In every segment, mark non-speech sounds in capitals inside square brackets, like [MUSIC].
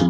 I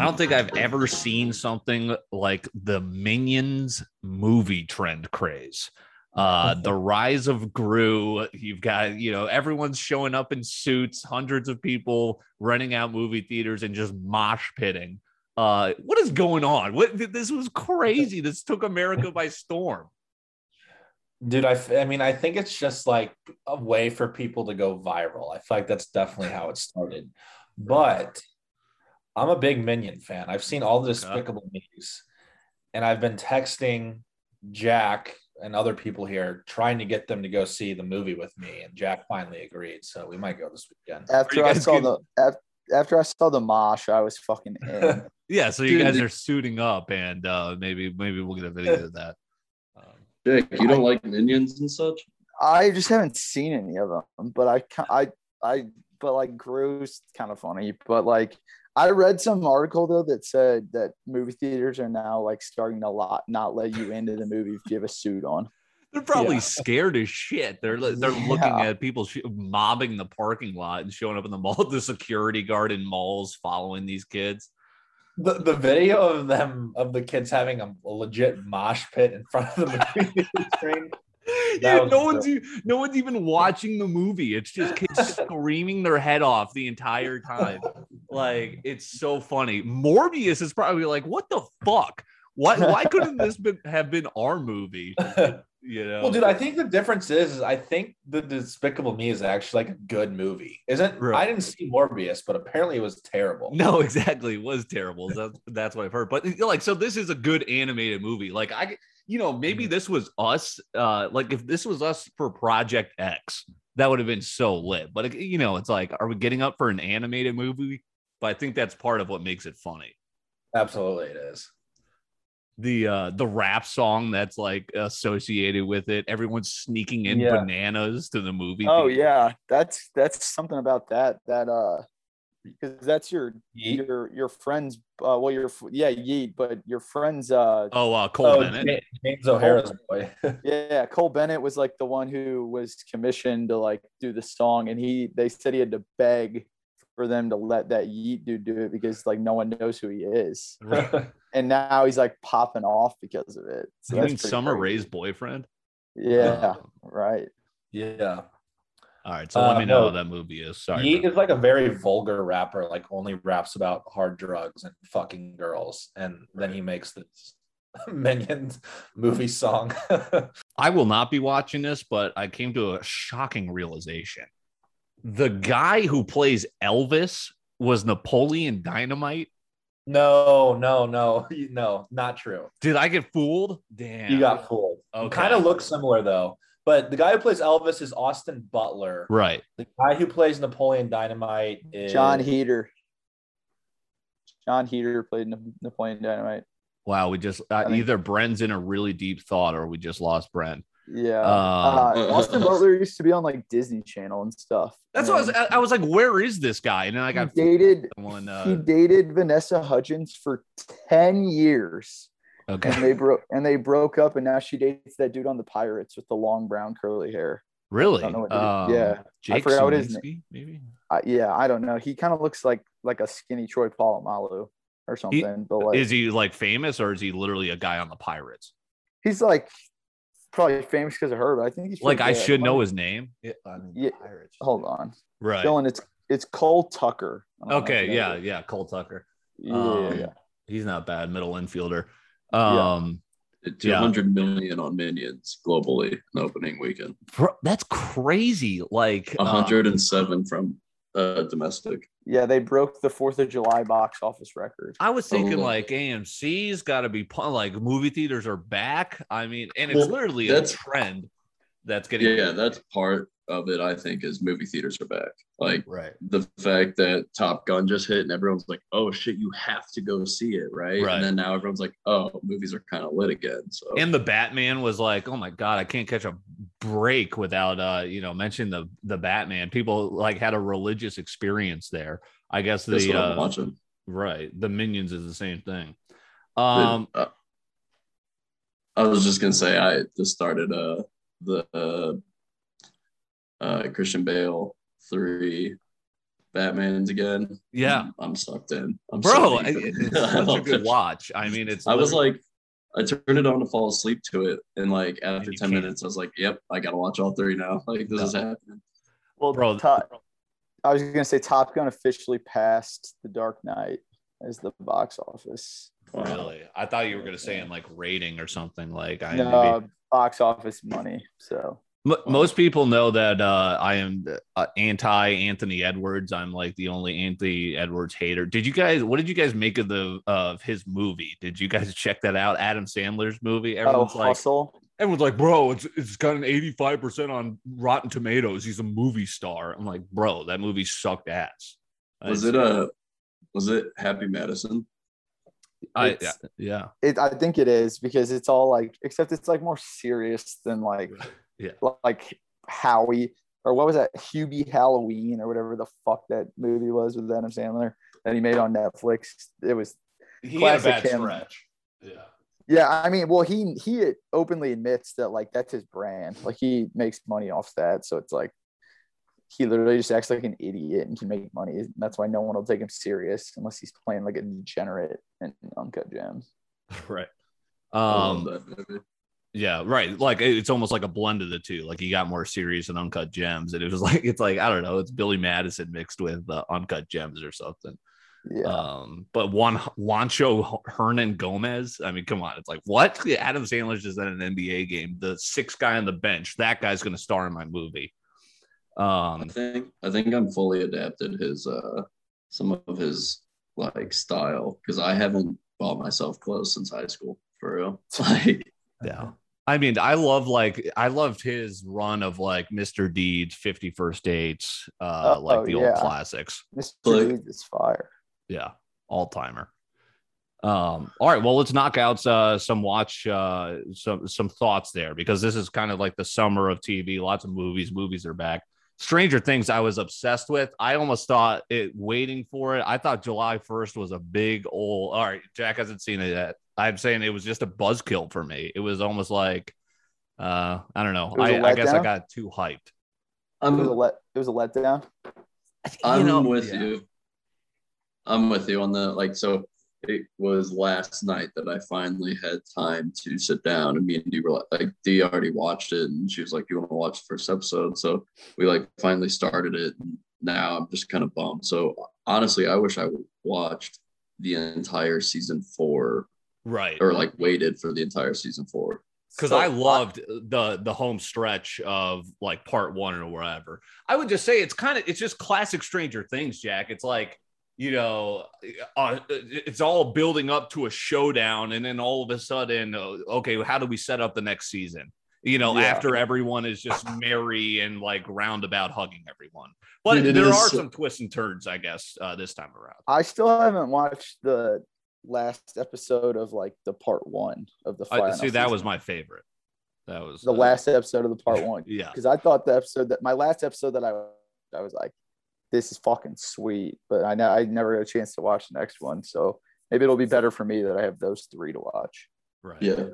don't think I've ever seen something like the Minions movie trend craze. Uh, the rise of Gru. You've got, you know, everyone's showing up in suits, hundreds of people running out movie theaters and just mosh pitting. Uh, what is going on? What this was crazy. This took America by storm. Dude, I, I mean, I think it's just like a way for people to go viral. I feel like that's definitely how it started. But I'm a big Minion fan. I've seen all the Despicable Me's, and I've been texting Jack and other people here trying to get them to go see the movie with me, and Jack finally agreed. So we might go this weekend. After I saw good? the af- after I saw the mosh, I was fucking [LAUGHS] in. Yeah, so you Dude, guys are suiting up, and uh, maybe maybe we'll get a video of that. Um, Jake, you don't like minions and such? I just haven't seen any of them, but I I I but like Gru's kind of funny, but like I read some article though that said that movie theaters are now like starting to lot not let you into the movie if you have a suit on. They're probably Yeah. scared as shit. They're they're [LAUGHS] looking at people sh- mobbing the parking lot and showing up in the mall. [LAUGHS] The security guard in malls following these kids. The, the video of them of the kids having a, a legit mosh pit in front of the movie [LAUGHS] screen. [LAUGHS] Yeah, no one's no one's even watching the movie. It's just [LAUGHS] kids screaming their head off the entire time. Like [LAUGHS] it's so funny. Morbius is probably like, what the fuck? Why why couldn't this been, have been our movie? You know. Well, dude, I think the difference is, is I think the Despicable Me is actually like a good movie. Isn't Right. I didn't see Morbius, but apparently it was terrible. No, [LAUGHS] exactly. It was terrible. That's, that's what I've heard. But like, so this is a good animated movie. Like, I, you know, maybe this was us. Uh, like if this was us for Project X, that would have been so lit. But you know, it's like, are we getting up for an animated movie? But I think that's part of what makes it funny. Absolutely, it is. The uh the rap song that's like associated with it. Everyone's sneaking in Yeah. bananas to the movie. Oh theater. yeah, that's that's something about that that uh because that's your Yeat. your your friends uh well your yeah Yeat but your friends uh Oh, uh, Cole Oh, Bennett. James O'Hara's boy. [LAUGHS] yeah Cole Bennett was like the one who was commissioned to like do the song and he they said he had to beg for them to let that Yeat dude do it because like no one knows who he is Right. [LAUGHS] and now he's like popping off because of it so You mean Summer crazy. Ray's boyfriend? yeah Um, right yeah. All right, so let Uh, me know no. what that movie is. Sorry. Yeat bro. is like a very vulgar rapper, like only raps about hard drugs and fucking girls. And then he makes this [LAUGHS] Minions movie song. [LAUGHS] I will not be watching this, but I came to a shocking realization. The guy who plays Elvis was Napoleon Dynamite. no, no, no, [LAUGHS] no, not true. Did I get fooled? Damn. You got fooled. Okay. Kind of looks similar though. But the guy who plays Elvis is Austin Butler. right. The guy who plays Napoleon Dynamite is Jon Heder Jon Heder played Napoleon Dynamite Wow. We just uh, I think- either Bren's in a really deep thought or we just lost Bren. Yeah. Um, uh, [LAUGHS] Austin Butler used to be on like Disney Channel and stuff. That's what I was. I I was like, where is this guy? And then I he got dated someone. he Uh, dated Vanessa Hudgens for 10 years. And okay. they broke and they broke up and now she dates that dude on the Pirates with the long brown curly hair. Really? don't know what. Um, Yeah. Jake forgot what his Smolinski, maybe. Uh, yeah, I don't know. He kind of looks like like a skinny Troy Polamalu or something. but like is he like famous or is he literally a guy on the Pirates? he's like probably famous because of her, but I think he's Like pretty I should know his name. Yeah. Hold on. Right. Dylan, it's it's Cole Tucker. I don't know if Okay. Yeah. that. Yeah. Cole Tucker. Yeah, Um, yeah. He's not bad. Middle infielder. Yeah. Um, Two hundred million on minions globally in opening weekend. bro, that's crazy. Like uh, hundred and seven from uh, domestic. Yeah, they broke the Fourth of July box office record. I was thinking Oh. like AMC's got to be like movie theaters are back. I mean, and it's Well, literally a trend that's getting Yeah, that's part of it. I think is movie theaters are back. Like right. the fact that Top Gun just hit and everyone's like, "Oh shit, you have to go see it," right? Right. And then now everyone's like, "Oh, movies are kind of lit again." So And the Batman was like, oh my god, I can't catch a break without uh you know mentioning the the Batman. People like had a religious experience there. I guess That's the what I'm uh, watching. right the Minions is the same thing. But, Um, uh, I was just gonna say I just started uh the uh, uh Christian Bale three Batman's again. Yeah. I'm, I'm sucked in. I'm bro, so I- deep in it's [LAUGHS] such a good watch. I mean, it's I was like, I turned it on to fall asleep to it, and like after you ten can't. minutes, I was like, "Yep, I gotta watch all three now. [LAUGHS] Like this No. is happening." Well, Bro, Top, I was gonna say Top Gun officially passed The Dark Knight as the box office. Really. I thought you were gonna say in like rating or something like I. No, box office money. So most people know that uh, I am uh, anti Anthony Edwards. I'm like the only Anthony Edwards hater. Did you guys? What did you guys make of the of his movie? Did you guys check that out? Adam Sandler's movie. oh, Everyone's like, Hustle. everyone's like, bro, it's it's got an 85 percent on Rotten Tomatoes. He's a movie star. I'm like, bro, that movie sucked ass. Was It's- it a? Was it Happy Madison? I, it's- yeah, It, I think it is because it's all like, except it's like more serious than like, Yeah. like Howie or what was that Hubie Halloween or whatever the fuck that movie was with Adam Sandler that he made on Netflix. It was he Classic him. Yeah. Yeah, I mean, well, he he openly admits that like that's his brand. Like he makes money off that, so it's like he literally just acts like an idiot and can make money. And that's why no one will take him serious unless he's playing like a degenerate in Uncut Gems. [LAUGHS] Right. Um. Yeah, right. Like it's almost like a blend of the two. Like he got more serious and uncut gems, and it was [LAUGHS] like it's like I don't know, it's Billy Madison mixed with uh, uncut gems or something. Yeah, Um, but Juan Juancho Hernangómez, I mean, come on, it's like what? Yeah, [LAUGHS] Adam Sandler's just at an NBA game. The sixth guy on the bench, that guy's gonna star in my movie. I Um, think I think I'm fully adapted his uh some of his like style because I haven't bought myself clothes since high school for real. [LAUGHS] Like yeah. I mean, I love like I loved his run of like Mr. Deeds, 51st Dates, uh, Oh, like the yeah. old classics. Mr. Like- Deeds is fire. yeah all timer um all right well let's knock out uh some watch uh some some thoughts there because this is kind of like the summer of tv lots of movies movies are back stranger things i was obsessed with i almost thought it waiting for it i thought july 1st was a big old all right jack hasn't seen it yet i'm saying it was just a buzzkill for me it was almost like uh i don't know I, was a I, I guess i got too hyped It was a I'm let. It was a letdown. I'm know, with yeah. you. I'm with you on the like so it was last night that I finally had time to sit down and me and Dee were like, like Dee already watched it and she was like, You want to watch the first episode? So we like finally started it and now I'm just kind of bummed. So honestly, I wish I watched the entire season four right or like waited for the entire season four. because So I loved the the home stretch of like part one or wherever. I would just say it's kind of it's just classic Stranger Things, Jack. It's like you know, uh, it's all building up to a showdown, and then all of a sudden, uh, okay, how do we set up the next season? You know, Yeah. after everyone is just merry and like roundabout hugging everyone. But Dude, there are so- some twists and turns, I guess, uh, this time around. I still haven't watched the last episode of like the part one of the I, see, that was my favorite. That was the uh, last episode of the part [LAUGHS] one. Yeah, because I thought the episode that my last episode that I I was like, this is fucking sweet, but I know I never got a chance to watch the next one, so maybe it'll be better for me that I have those three to watch. right. Yeah.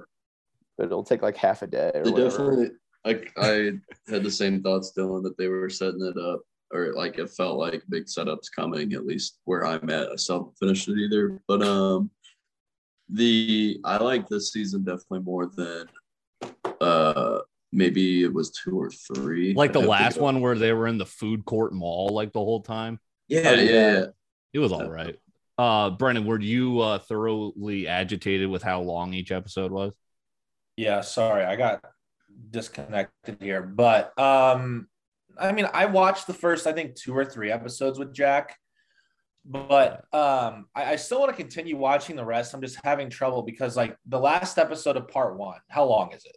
But it'll take like half a day or They definitely I I had the same thoughts, Dylan, that they were setting it up or like it felt like big setups coming, at least where I'm at. I still haven't finished it either. But um the I like this season definitely more than uh maybe it was two or three. like the I'd have to last go- one where they were in the food court mall like the whole time. Yeah, Oh, yeah, yeah. yeah. It was all right. Uh, Brennan, were you uh, thoroughly agitated with how long each episode was? Yeah, sorry, I got disconnected here. But um I mean, I watched the first, I think, two or three episodes with Jack, but um I, I still want to continue watching the rest. I'm just having trouble because like the last episode of part one, how long is it?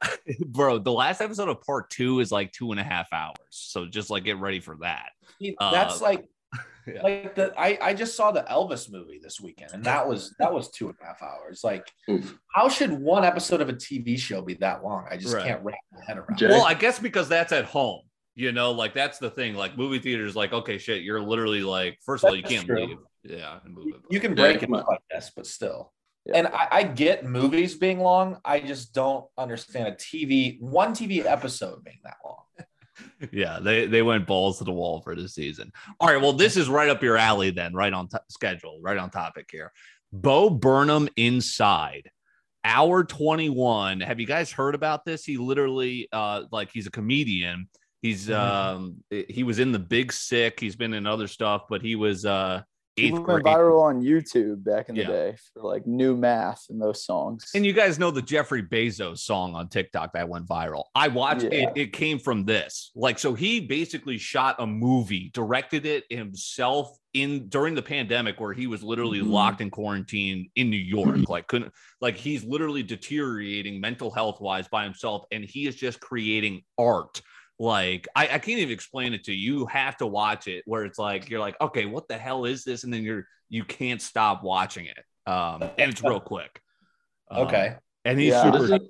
[LAUGHS] Bro, the last episode of part two is like two and a half hours. So just like get ready for that. See, Uh, That's like [LAUGHS] Yeah. Like the I, I just saw the Elvis movie this weekend, and that was that was two and a half hours. Like, Oof. how should one episode of a TV show be that long? I just Right. can't wrap my head around. Jay- Well, I guess because that's at home. You know, like that's the thing. Like movie theaters, like okay, shit, you're literally like, first of all, you That's can't true. leave. Yeah, and move it. You can Yeah, break it come on. up, I guess, but still. Yeah. And I, I get movies being long. I just don't understand a TV one TV episode being that long. [LAUGHS] yeah, they they went balls to the wall for the season. All right, well, this is right up your alley then, right on t- schedule, right on topic here. Bo Burnham inside. Hour 21. Have you guys heard about this? He literally uh like he's a comedian. He's Mhm. um he was in the big sick, he's been in other stuff, but he was uh eighth went grade. viral on YouTube back in the Yeah. day for like new math and those songs. And you guys know the Jeffrey Bezos song on TikTok that went viral. I watched Yeah. it. It came from this. Like, so he basically shot a movie, directed it himself in during the pandemic where he was literally Mhm. locked in quarantine in New York. Like, couldn't like he's literally deteriorating mental health wise by himself, and he is just creating art. Like, I, I can't even explain it to you. You have to watch it where it's like you're like, okay, what the hell is this? And then you're you can't stop watching it. Um, and it's real quick. Um, Okay. and he's Yeah. Super, it?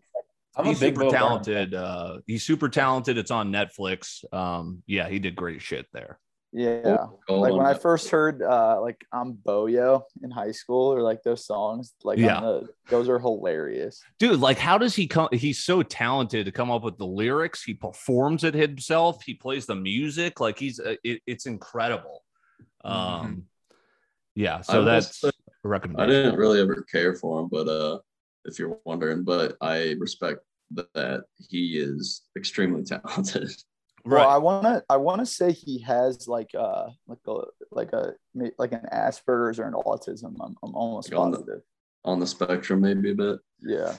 I'm he's a big super Bo Burnham talented. Uh, he's super talented. It's on Netflix. Um, yeah, he did great shit there. Yeah. Call Like when I first heard uh like I'm Bo Yo in high school or like those songs, like Yeah. the, those are hilarious. Dude, like, how does he come? He's so talented to come up with the lyrics. He performs it himself. He plays the music. Like, he's uh, it, it's incredible. Um, yeah. So I that's say- a I recommendation. I didn't really ever care for him, but uh, if you're wondering, but I respect that he is extremely [LAUGHS] talented. Right. Well, I wanna I wanna say he has like uh like a like a like an Asperger's or an autism. I'm, I'm almost Like on the- positive. On the spectrum, maybe a bit. Yeah.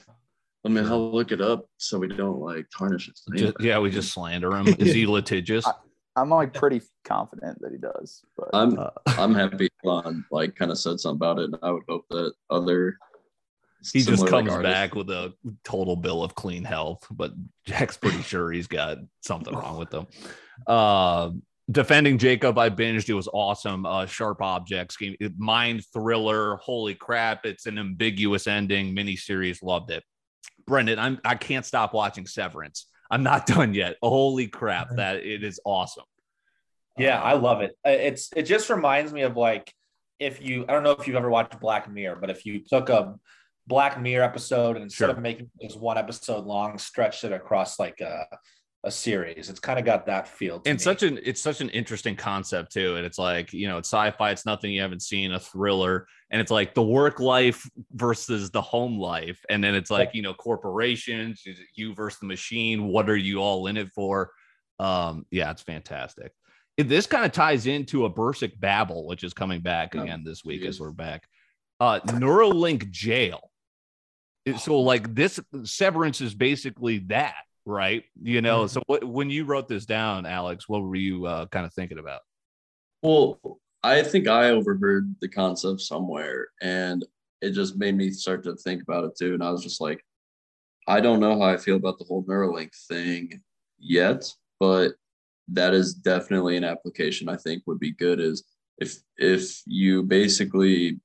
I mean, I'll look it up so we don't like tarnish his name. Ju- yeah, we just slander him. [LAUGHS] Is he litigious? I- I'm like pretty confident that he does, but I'm Uh, I'm happy Elon like kind of said something about it, and I would hope that other he just comes back with a total bill of clean health, but Jack's pretty sure he's got something wrong with him. Uh, defending Jacob, I binged. It was awesome. Uh, Sharp Objects game, mind thriller. Holy crap! It's an ambiguous ending miniseries. Loved it. Brendan, I'm I can't stop watching Severance. I'm not [LAUGHS] done yet. Holy crap! That it is awesome. Yeah, Uh, I love it. Uh, It's it just reminds me of like if you I don't know if you've ever watched Black Mirror, but if you took a Black Mirror episode and instead Sure. of making just one episode long, stretched it across like a, a series. It's kind of got that feel. To and me. such an it's such an interesting concept too and it's like you know it's sci-fi it's nothing you haven't seen a thriller and it's like the work life versus the home life and then it's like you know corporations is it you versus the machine what are you all in it for um yeah it's fantastic this kind of ties into a Bursic Babel, which is coming back Oh, again this week as we're back. Uh, Neuralink jail. So like this severance is basically that, right? You know. Mhm. So what, when you wrote this down, Alex, what were you uh, kind of thinking about? Well, I think I overheard the concept somewhere and it just made me start to think about it too. And I was just like, I don't know how I feel about the whole Neuralink thing yet, but that is definitely an application I think would be good is if if you basically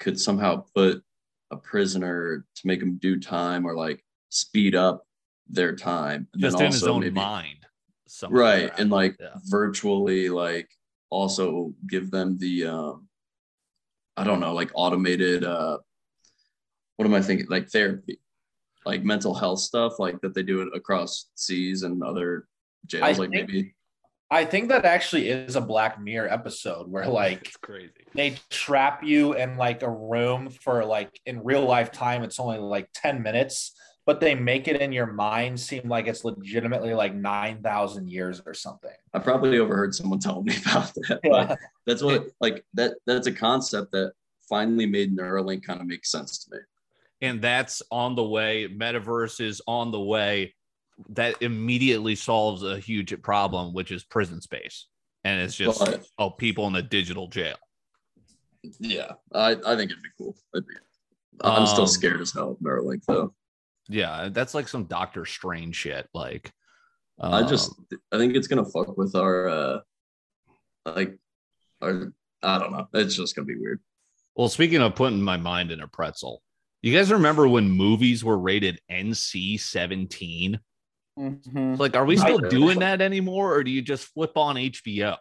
could somehow put a prisoner to make them do time or like speed up their time and Just then in his own maybe- mind. something right that. and like Yeah. virtually like also give them the um i don't know like automated uh what am i thinking like therapy like mental health stuff like that they do it across seas and other jails I like think- maybe I think that actually is a Black Mirror episode where like it's crazy. they trap you in like a room for like in real life time it's only like 10 minutes but they make it in your mind seem like it's legitimately like 9000 years or something i probably overheard someone tell me [LAUGHS] about that yeah. but that's what like that that's a concept that finally made neuralink kind of make sense to me and that's on the way. Metaverse is on the way. That immediately solves a huge problem, which is prison space. And it's just But- oh, people in a digital jail. yeah i i think it'd be cool It'd be- i'm still Um, scared as hell of neuralink though Yeah, that's like some Doctor Strange shit. Like, I just um, I think it's gonna fuck with our uh like our I don't know. It's just gonna be weird. Well, speaking of putting my mind in a pretzel, you guys remember when movies were rated NC 17? Mhm. Like, are we still doing that anymore, or do you just flip on HBO?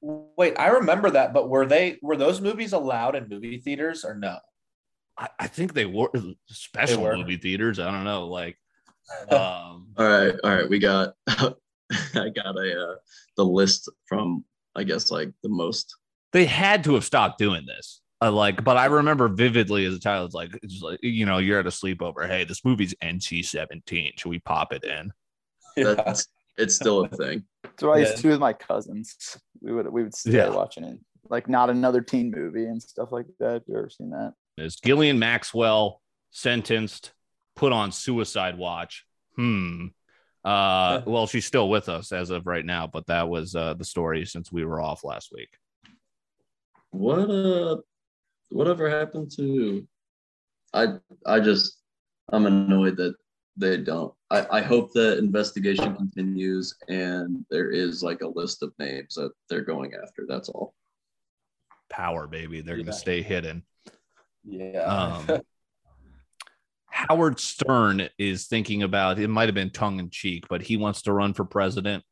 Wait, I remember that, but were they were those movies allowed in movie theaters or no? I, I think they were special were. movie theaters. I don't know. Like, [LAUGHS] um, All right, all right. We got [LAUGHS] I got a uh, the list from I guess like the most they had to have stopped doing this. Uh, like, but I remember vividly as a child, it's like, it's like, you know, you're at a sleepover. Hey, this movie's NC 17. Should we pop it in? Yeah. that's it's still a thing. That's what I used Yeah. to do with my cousins. We would we would stay Yeah. watching it, like not another teen movie and stuff like that. Have you ever seen that? Is Ghislaine Maxwell sentenced, put on suicide watch? Hmm. Uh, well, she's still with us as of right now, but that was uh, the story since we were off last week. What uh whatever happened to I I just I'm annoyed that they don't. I, I hope the investigation continues and there is like a list of names that they're going after. That's all. Power, baby. They're going to stay hidden. Yeah. Um, [LAUGHS] Howard Stern is thinking about it, might have been tongue in cheek, but he wants to run for president.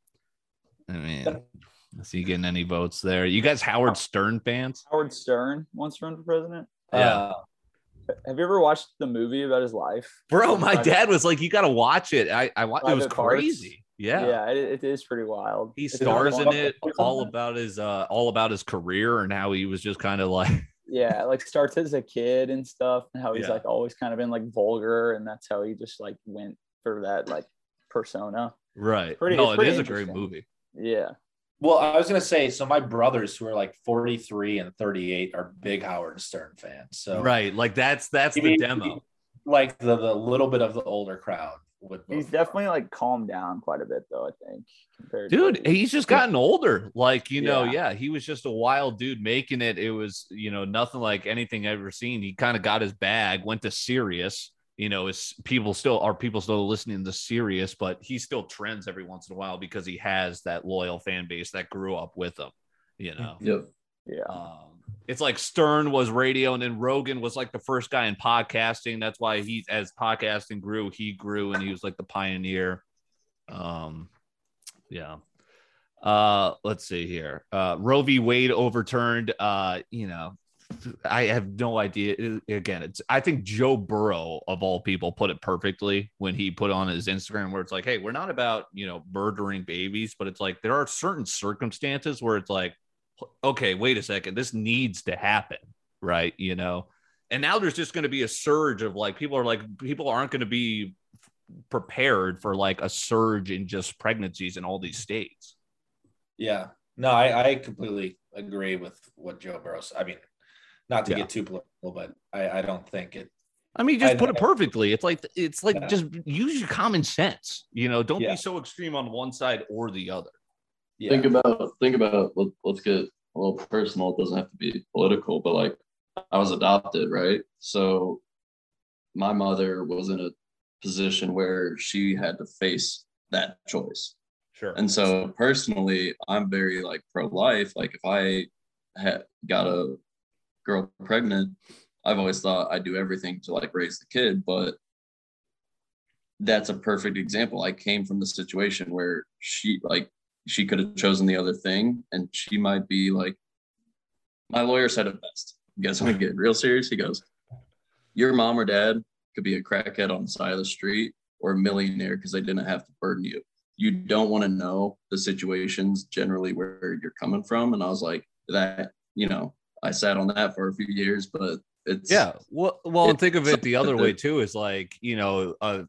I mean, [LAUGHS] is he getting any votes there? You guys, Howard Stern fans? Howard Stern wants to run for president. Yeah. Uh, Have you ever watched the movie about his life? Bro, my dad was like, "You got to watch it." I, I wa- it was Parts? crazy. Yeah, Yeah, it, it is pretty wild. he stars in it, all about his, uh, all about his career and how he was just kind of like, [LAUGHS] yeah, like starts as a kid and stuff, and how he's Yeah. like always kind of been like vulgar, and that's how he just like went for that like persona. right. Pretty- no, it is a great movie. Yeah, well, I was gonna say, so my brothers who are like 43 and 38 are big Howard Stern fans. So Right, like that's that's You the demo. like the, the little bit of the older crowd would he's definitely like calmed down quite a bit though. I think compared to dude he's just gotten older like you know Yeah. yeah. he was just a wild dude making it it was you know nothing like anything I've ever seen he kind of got his bag went to Sirius you know is people still are people still listening to Sirius but he still trends every once in a while because he has that loyal fan base that grew up with him you know [LAUGHS] Yep. yeah. um, it's like Stern was radio, and then Rogan was like the first guy in podcasting. That's why he, as podcasting grew, he grew, and he was like the pioneer. Um, yeah. Uh, let's see here. Uh, Roe v. Wade overturned. Uh, you know, I have no idea. Again, it's I think Joe Burrow of all people put it perfectly when he put on his Instagram where it's like, hey, we're not about you know murdering babies, but it's like there are certain circumstances where it's like okay, wait a second, this needs to happen, right? You know, and now there's just going to be a surge of like people are like people aren't going to be prepared for like a surge in just pregnancies in all these states. Yeah. No, I, I completely agree with what Joe Burrows. I mean, not to Yeah. get too political, but I, I don't think it. I mean, just I- put it perfectly. It's like it's like Yeah. just use your common sense. You know, don't Yeah. be so extreme on one side or the other. Yeah. Think about think about let, let's get a little personal. It doesn't have to be political, but like I was adopted, right? So my mother was in a position where she had to face that choice. Sure. And so personally, I'm very like pro life. Like if I had got a girl pregnant, I've always thought I'd do everything to like raise the kid, but that's a perfect example. I came from the situation where she like she could have chosen the other thing and she might be like my lawyer said it best. You guys want to get real serious? He goes, Your mom or dad could be a crackhead on the side of the street or a millionaire because they didn't have to burden you you don't want to know the situations generally where you're coming from. And I was like, that, you know, I sat on that for a few years, but it's Yeah. Well, well, and think of it the other way too. Is like you know, uh,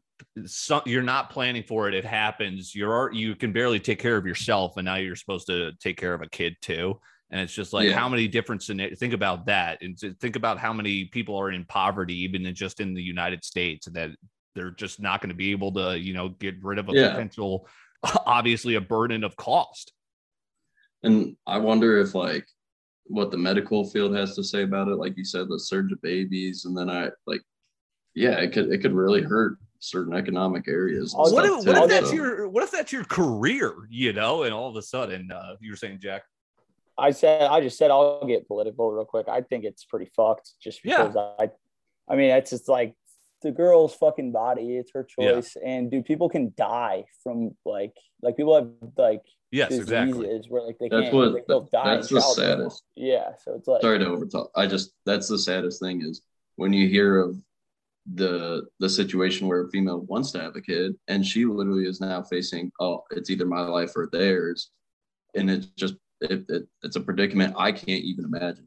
some, you're not planning for it. It happens. You're you can barely take care of yourself, and now you're supposed to take care of a kid too. And it's just like Yeah. how many different scenarios. Think about that, and think about how many people are in poverty, even in just in the United States, that they're just not going to be able to, you know, get rid of a Yeah. potential, obviously a burden of cost. And I wonder if like what the medical field has to say about it. Like you said, the surge of babies, and then I like, yeah, it could it could really hurt certain economic areas. and I'll- What stuff if, what if that's so- your what if that's your career, you know, and all of a sudden uh, you were saying, Jack. I said I just said I'll get political real quick. I think it's pretty fucked just Yeah. because I I mean it's just like the girl's fucking body, it's her Yeah. choice. And dude, people can die from like like people have like Yes, diseases exactly. where like they That's can't what- they, they'll die. that's the childbirth. saddest. Yeah. So it's like sorry to overtalk. I just that's the saddest thing is when you hear of the the situation where a female wants to have a kid and she literally is now facing oh it's either my life or theirs and it's just it, it, it's a predicament I can't even imagine.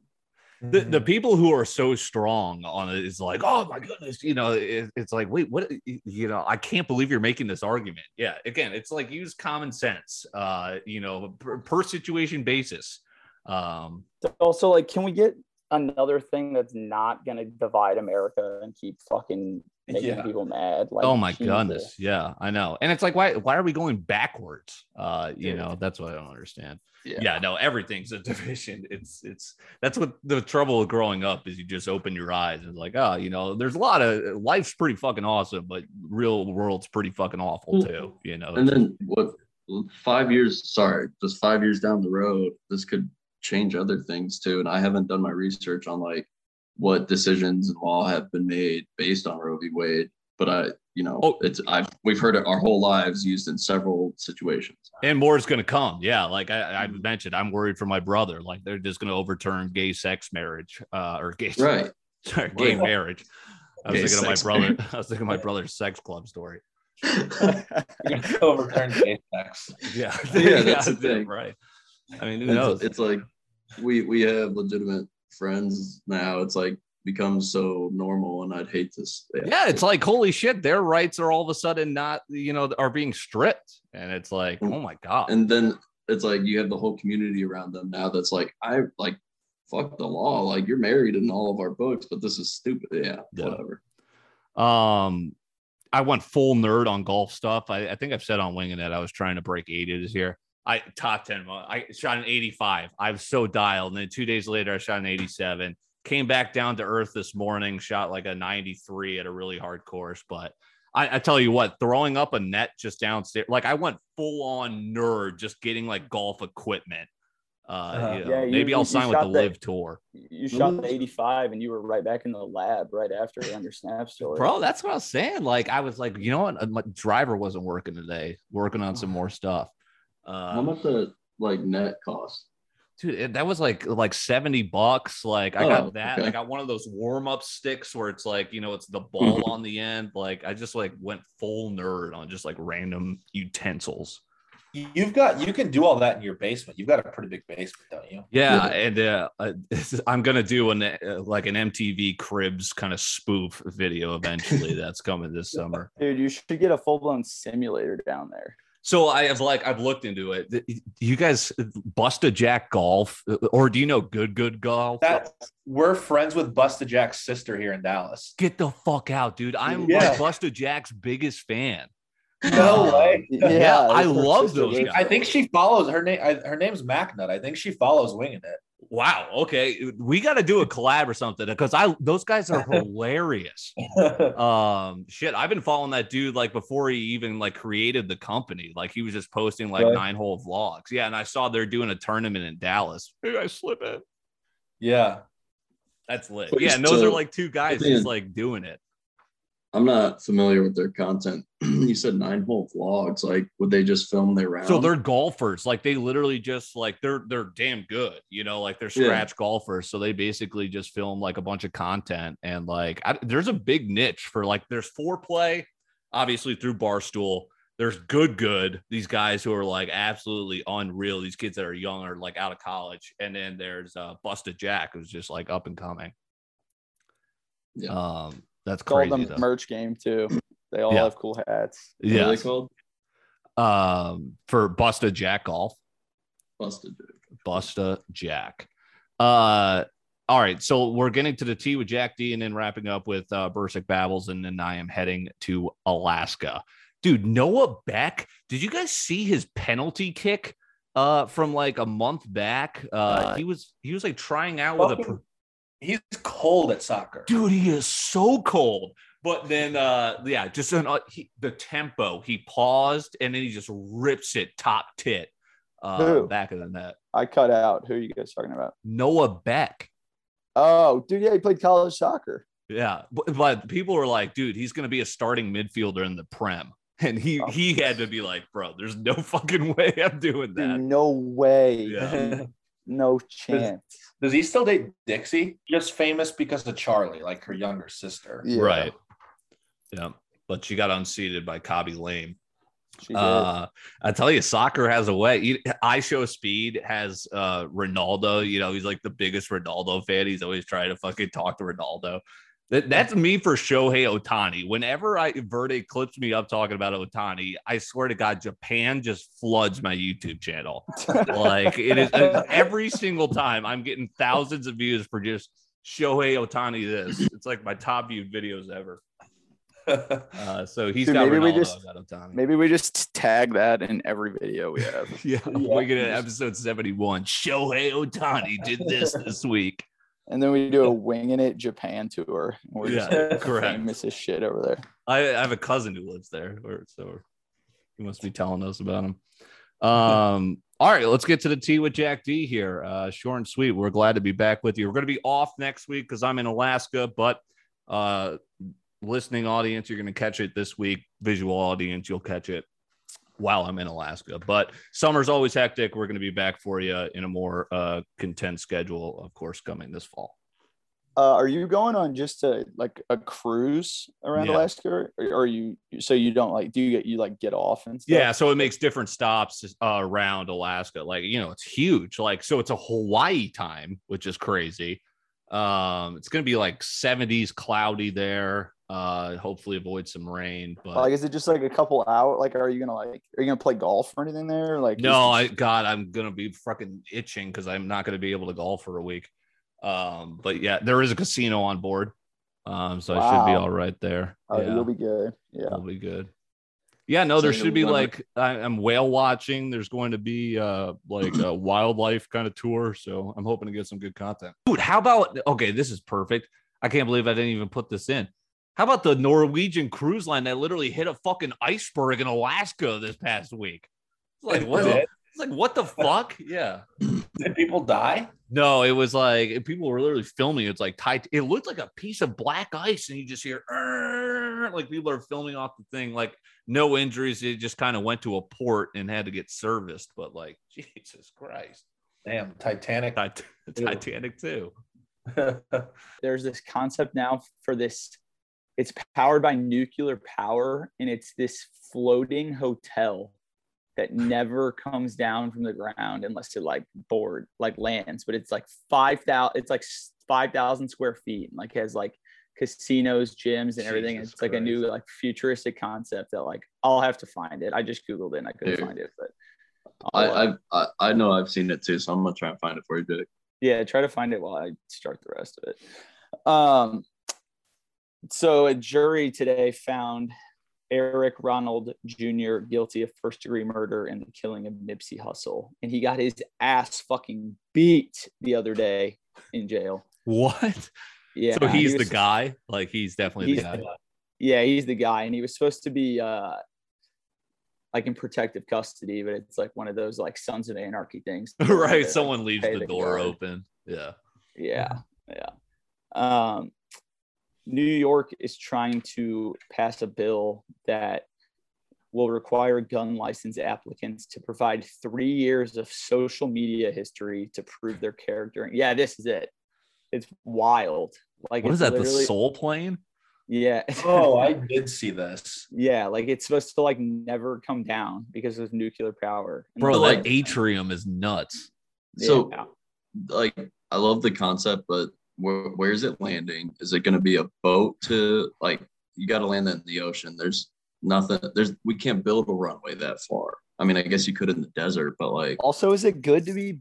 The, the people who are so strong on it is like, oh my goodness, you know, it, it's like, wait, what, you know, I can't believe you're making this argument. Yeah, again, it's like use common sense, uh, you know, per, per situation basis. Um, also like can we get another thing that's not gonna divide America and keep fucking making Yeah. people mad? Like oh my Jesus. goodness, yeah, I know, and it's like, why, why are we going backwards? Uh, you Dude. know, that's what I don't understand. Yeah. yeah no everything's a [LAUGHS] division it's it's that's what the trouble of growing up is you just open your eyes and it's like oh you know there's a lot of life's pretty fucking awesome but real world's pretty fucking awful too you know And then what five years sorry, just five years down the road, this could change other things too. And I haven't done my research on like what decisions and law have been made based on Roe v. Wade. But I, you know, Oh. it's I've we've heard it our whole lives used in several situations. and more is going to come yeah like i, I Mm. mentioned i'm worried for my brother like they're just going to overturn gay sex marriage uh or gay Right. [LAUGHS] sorry, gay Right. marriage [LAUGHS] i was thinking of my brother marriage. i was thinking of my brother's sex club story [LAUGHS] You're gonna overturn gay sex. yeah Yeah, that's the thing. right i mean who knows It's, it's like we we have legitimate friends now. It's like becomes so normal, and I'd hate to. s- yeah it's like holy shit their rights are all of a sudden not you know are being stripped and it's like Mm. oh my god and then it's like you have the whole community around them now that's like i like fuck the law like you're married in all of our books but this is stupid yeah, Yeah. whatever um i went full nerd on golf stuff i, I think i've said on winging it i was trying to break 80 this year i top 10 i shot an 85 i was so dialed and then two days later i shot an 87 came back down to earth this morning shot like a 93 at a really hard course but I, I tell you what, throwing up a net just downstairs, like I went full on nerd, just getting like golf equipment. Uh, Uh-huh. you know, Yeah, you- maybe I'll you sign with the shot that- live tour, You shot the 85 and you were right back in the lab right after on your snap story. bro. That's what I was saying. Like I was like, you know what, my driver wasn't working today, working on some [SIGHS] more stuff. How Uh, much the like net cost dude, it- that was like like seventy bucks. Like I Oh, got that. I got one of those warm up sticks where it's like you know it's the [LAUGHS] ball on the end. Like I just like went full nerd on just like random utensils. You've got you can do all that in your basement. You've got a pretty big basement, don't you? Yeah, Yeah. and uh, I'm gonna do an uh, like an MTV Cribs kind of spoof video eventually. [LAUGHS] that's coming this summer. Dude, you should get a full blown simulator down there. So I have like I've looked into it. You guys uh, Busta jack golf, uh, or do you know good good golf? That we're friends with Busta Jack's sister here in Dallas. Get the fuck out, dude! I'm Yeah. like Busta Jack's biggest fan. [LAUGHS] No way. Yeah, I love those guys. I think she follows her name. I, her name's Macnut. I think she follows winging it. Wow. Okay, we got to do a collab or something because I those guys are [LAUGHS] hilarious. [LAUGHS] um shit i've been following that dude like before he even like created the company like he was just posting like Really? nine hole vlogs yeah and i saw they're doing a tournament in dallas maybe i slip in yeah. that's lit But yeah and those so- are like two guys Man. just like doing it i'm not familiar with their content. [CLEARS THROAT] You said nine hole vlogs. Like would they just film their round? so they're golfers. Like they literally just like they're they're damn good you know like they're Yeah. scratch golfers. So they basically just film like a bunch of content and like I, there's a big niche for like there's foreplay obviously through barstool. There's good good these guys who are like absolutely unreal these kids that are young are like out of college. And then there's uh busted jack who's just like up and coming. Yeah. um that's It's all crazy the though. merch game too. They all Yeah. have cool hats. what are yeah they called um for busted jack golf busted Busta Jack. Uh, all right, so we're getting to the T with Jack D, and then wrapping up with uh, Bursic Babbles, and then I am heading to Alaska. Dude, Noah Beck, did you guys see his penalty kick uh, from like a month back? Uh, he was he was like trying out with a. Fucking- pro- He's cold at soccer. Dude, he is so cold. But then, uh, yeah, just an, uh, he, the tempo. He paused and then he just rips it top tit. uh, back of the net. I cut out. Who are you guys talking about? Noah Beck. Oh, dude, yeah, he played college soccer. Yeah, but, but people were like, dude, he's going to be a starting midfielder in the Prem. [LAUGHS] And he Oh. he had to be like, bro, there's no [LAUGHS] fucking way I'm doing Dude, that. no way. Yeah. [LAUGHS] No chance. Does he still date Dixie? Just famous because of Charlie, like her younger sister. Yeah, Right. Yeah. But she got unseated by Khaby Lame. Uh, I tell you, soccer has a way. IShowSpeed has uh Ronaldo. You know, he's like the biggest Ronaldo fan. He's always trying to fucking talk to Ronaldo. That, that's me for Shohei Otani. Whenever I Verde clips me up talking about Otani, I swear to God, Japan just floods my YouTube channel. like it is every single time I'm getting thousands of views for just Shohei Otani. This it's like my top viewed videos ever. [LAUGHS] Uh, so he's Dude, got maybe Ronaldo, we just- I've Otani. Maybe we just tag that in every video we have. Yeah, [LAUGHS] Yeah. we get at episode 71. Shohei Otani did this this week. And then we do a winging it Japan tour. We're just Yeah, like, correct. famous as shit over there. I, I have a cousin who lives there, or so he must be telling us about him. [LAUGHS] Um, all right, let's get to the tea with Jack D here. Uh, short and sweet. We're glad to be back with you. We're going to be off next week because I'm in Alaska, but uh, listening audience, you're going to catch it this week. Visual audience, you'll catch it while I'm in Alaska. But summer's always hectic. We're going to be back for you in a more uh, content schedule, of course, coming this fall. Uh, are you going on just a like a cruise around Yeah. Alaska, or are you so you don't like? Do you get you like get off and stuff? Yeah, so it makes different stops uh, around Alaska. Like, you know, it's huge. Like, so it's a Hawaii time, which is crazy. Um, it's gonna be like 70s cloudy there. Uh, hopefully avoid some rain. But Like, is it just like a couple hour? Like, are you gonna like? Are you gonna play golf or anything there? Like, no, I God, I'm gonna be fucking itching because I'm not gonna be able to golf for a week. Um, but yeah, there is a casino on board. Um, so I should be all right there. oh, yeah. you'll be good. Yeah. It'll be good. Yeah, no, there So should be like I, I'm whale watching. There's going to be uh like a [CLEARS THROAT] wildlife kind of tour, so I'm hoping to get some good content. Dude, how about okay? This is perfect. I can't believe I didn't even put this in. How about the Norwegian cruise line that literally hit a fucking iceberg in Alaska this past week? It's like what? The, it? it's like what the fuck? Yeah. [CLEARS THROAT] Did people die? No, it was like people were literally filming. It's like tight. It looked like a piece of black ice, and you just hear like people are filming off the thing. Like no injuries. It just kind of went to a port and had to get serviced. But like [LAUGHS] Jesus Christ, Damn, Titanic. Tit- Titanic too. [LAUGHS] there's this concept now for this it's powered by nuclear power and it's this floating hotel that never comes down from the ground unless it like board like lands. But it's like 5000 it's like 5000 square feet and like has like casinos gyms and everything. Jesus it's like a new like futuristic concept that like i'll have to find it. I just googled it and i couldn't Dude. find it but I, I'll, uh, I I I know I've seen it too, so I'm gonna try and find it for you, Jake. yeah try to find it while i start the rest of it. Um so a jury today found eric ronald jr guilty of first degree murder and the killing of nipsey hussle and he got his ass fucking beat the other day in jail What? yeah so he he's the guy. Like he's definitely the He's- guy. yeah he's the guy and he was supposed to be uh like in protective custody but it's like one of those like sons of anarchy things [LAUGHS] right. Someone leaves the the door guard. open. Yeah. yeah yeah um new york is trying to pass a bill that will require gun license applicants to provide three years of social media history to prove their character yeah this is it it's wild like what is that? The soul plane? yeah oh, I [LAUGHS] did see this. yeah like it's supposed to like never come down because of nuclear power And Bro, like- that atrium is nuts. So yeah. like I love the concept, but where, where's it landing? Is it going to be a boat to like you got to land that in the ocean? There's nothing. There's we can't build a runway that far. I mean, I guess you could in the desert, but like Also, is it good to be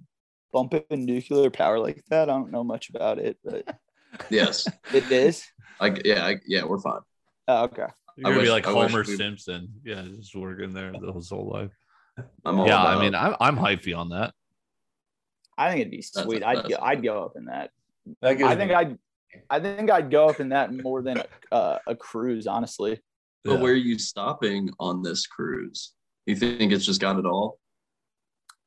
bumping nuclear power like that? I don't know much about it, but [LAUGHS] yes, it is. like yeah, I, yeah, we're fine. Oh, okay. You're gonna be wish- like I wish Homer we- Simpson. Yeah, just working there the whole whole life. I'm all yeah, about, I mean, I'm I'm hypey on that. i think it'd be That's- sweet i'd that's- go, i'd go up in that That gives I think me- I'd I think I'd go up in that more than uh, a cruise, honestly. but Yeah. where are you stopping on this cruise? You think it's just got it all?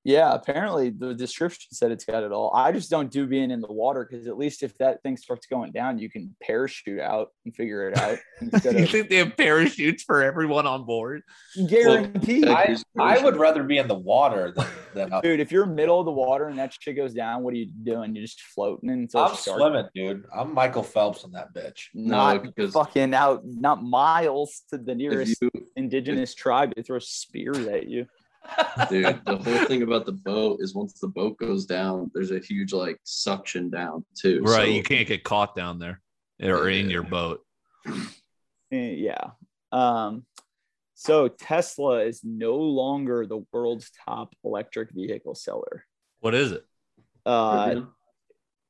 Yeah, apparently the description said it's got it all. I just don't do being in the water because at least if that thing starts going down, you can parachute out and figure it out [LAUGHS] instead you of think they have parachutes for everyone on board? guaranteed. Well, I, I would rather be in the water than, than. Dude, if you're middle of the water and that shit goes down, what are you doing? You're just floating until I'm starts. swimming, dude. I'm Michael Phelps on that bitch. Not because- fucking out, not miles to the nearest you, indigenous tribe to throw spears at you. Dude, the whole thing about the boat is once the boat goes down, there's a huge like suction down too. Right. So- you can't get caught down there or in your boat. Eh, Yeah. Um, so Tesla is no longer the world's top electric vehicle seller. What is it? Uh,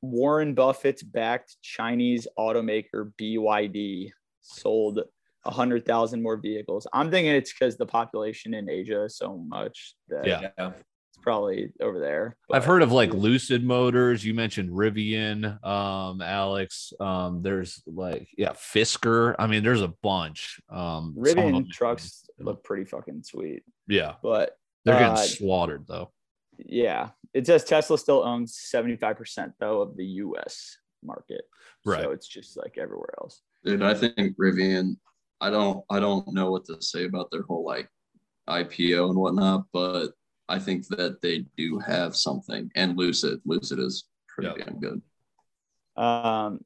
Warren Buffett's backed Chinese automaker BYD sold 100,000 more vehicles. I'm thinking it's because the population in Asia is so much that Yeah. Yeah. it's probably over there. I've heard of like Lucid Motors. You mentioned Rivian, um, Alex. Um, there's like yeah, Fisker. I mean, there's a bunch. Um, Rivian them- trucks look pretty fucking sweet. Yeah, But they're getting Uh, slaughtered though. yeah, it says Tesla still owns 75% though of the US market. Right. So it's just like everywhere else. Dude, I think Rivian. I don't. I don't know what to say about their whole like IPO and whatnot, but I think that they do have something. And Lucid, Lucid is pretty Yeah. damn good. Um,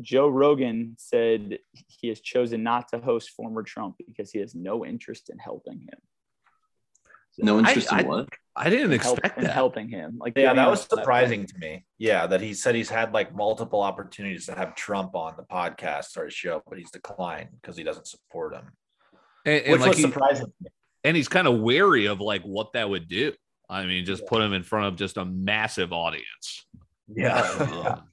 Joe Rogan said he has chosen not to host former Trump because he has no interest in helping him. No interest I- in what? I didn't In help- expect in that. helping him. Like Yeah, that was on that surprising to me. Yeah, that he said he's had like multiple opportunities to have Trump on the podcast or his show, but he's declined because he doesn't support him. And, and Which like was he- surprising. to me. and he's kind of wary of like what that would do. I mean, just put him in front of just a massive audience. Yeah. Um, [LAUGHS]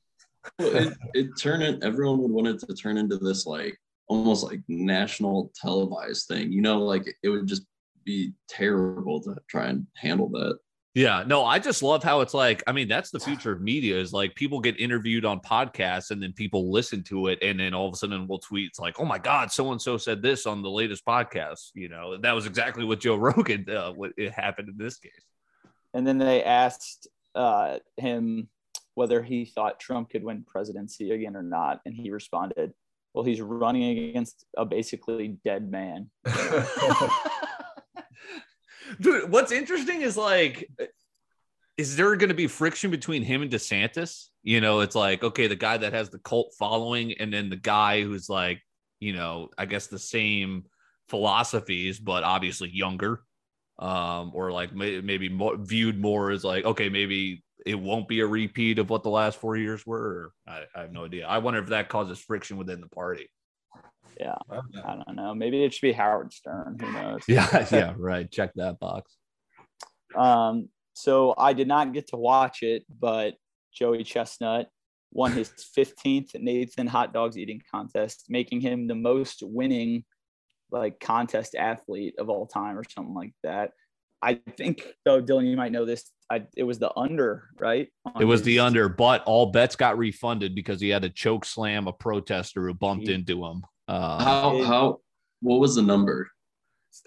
Well, it, it turned in, everyone would want it to turn into this like almost like national televised thing. You know, like it would just be terrible to try and handle that. Yeah, no, I just love how it's like. I mean, that's the future of media is like people get interviewed on podcasts and then people listen to it, and then all of a sudden we'll tweet it's like, "Oh my God, so and so said this on the latest podcast." You know, that was exactly what Joe [LAUGHS] Rogan uh, what it happened in this case. And then they asked uh, him whether he thought Trump could win presidency again or not. And he responded, well, he's running against a basically dead man. [LAUGHS] [LAUGHS] Dude, what's interesting is like, is there going to be friction between him and DeSantis? You know, it's like, okay, the guy that has the cult following, and then the guy who's like, you know, I guess the same philosophies, but obviously younger, um, or like may- maybe more, viewed more as like, okay, maybe it won't be a repeat of what the last four years were. I, I have no idea. I wonder if that causes friction within the party. I don't know. Maybe it should be Howard Stern. Who knows? [LAUGHS] Yeah, yeah, right. Check that box. Um, so I did not get to watch it, but Joey Chestnut won his [LAUGHS] 15th Nathan hot dogs eating contest, making him the most winning like contest athlete of all time or something like that. I think though, Dylan, you might know this. I, it was the under, right? It was the under, but all bets got refunded because he had to choke slam a protester who bumped He- into him. Uh, How how what was the number?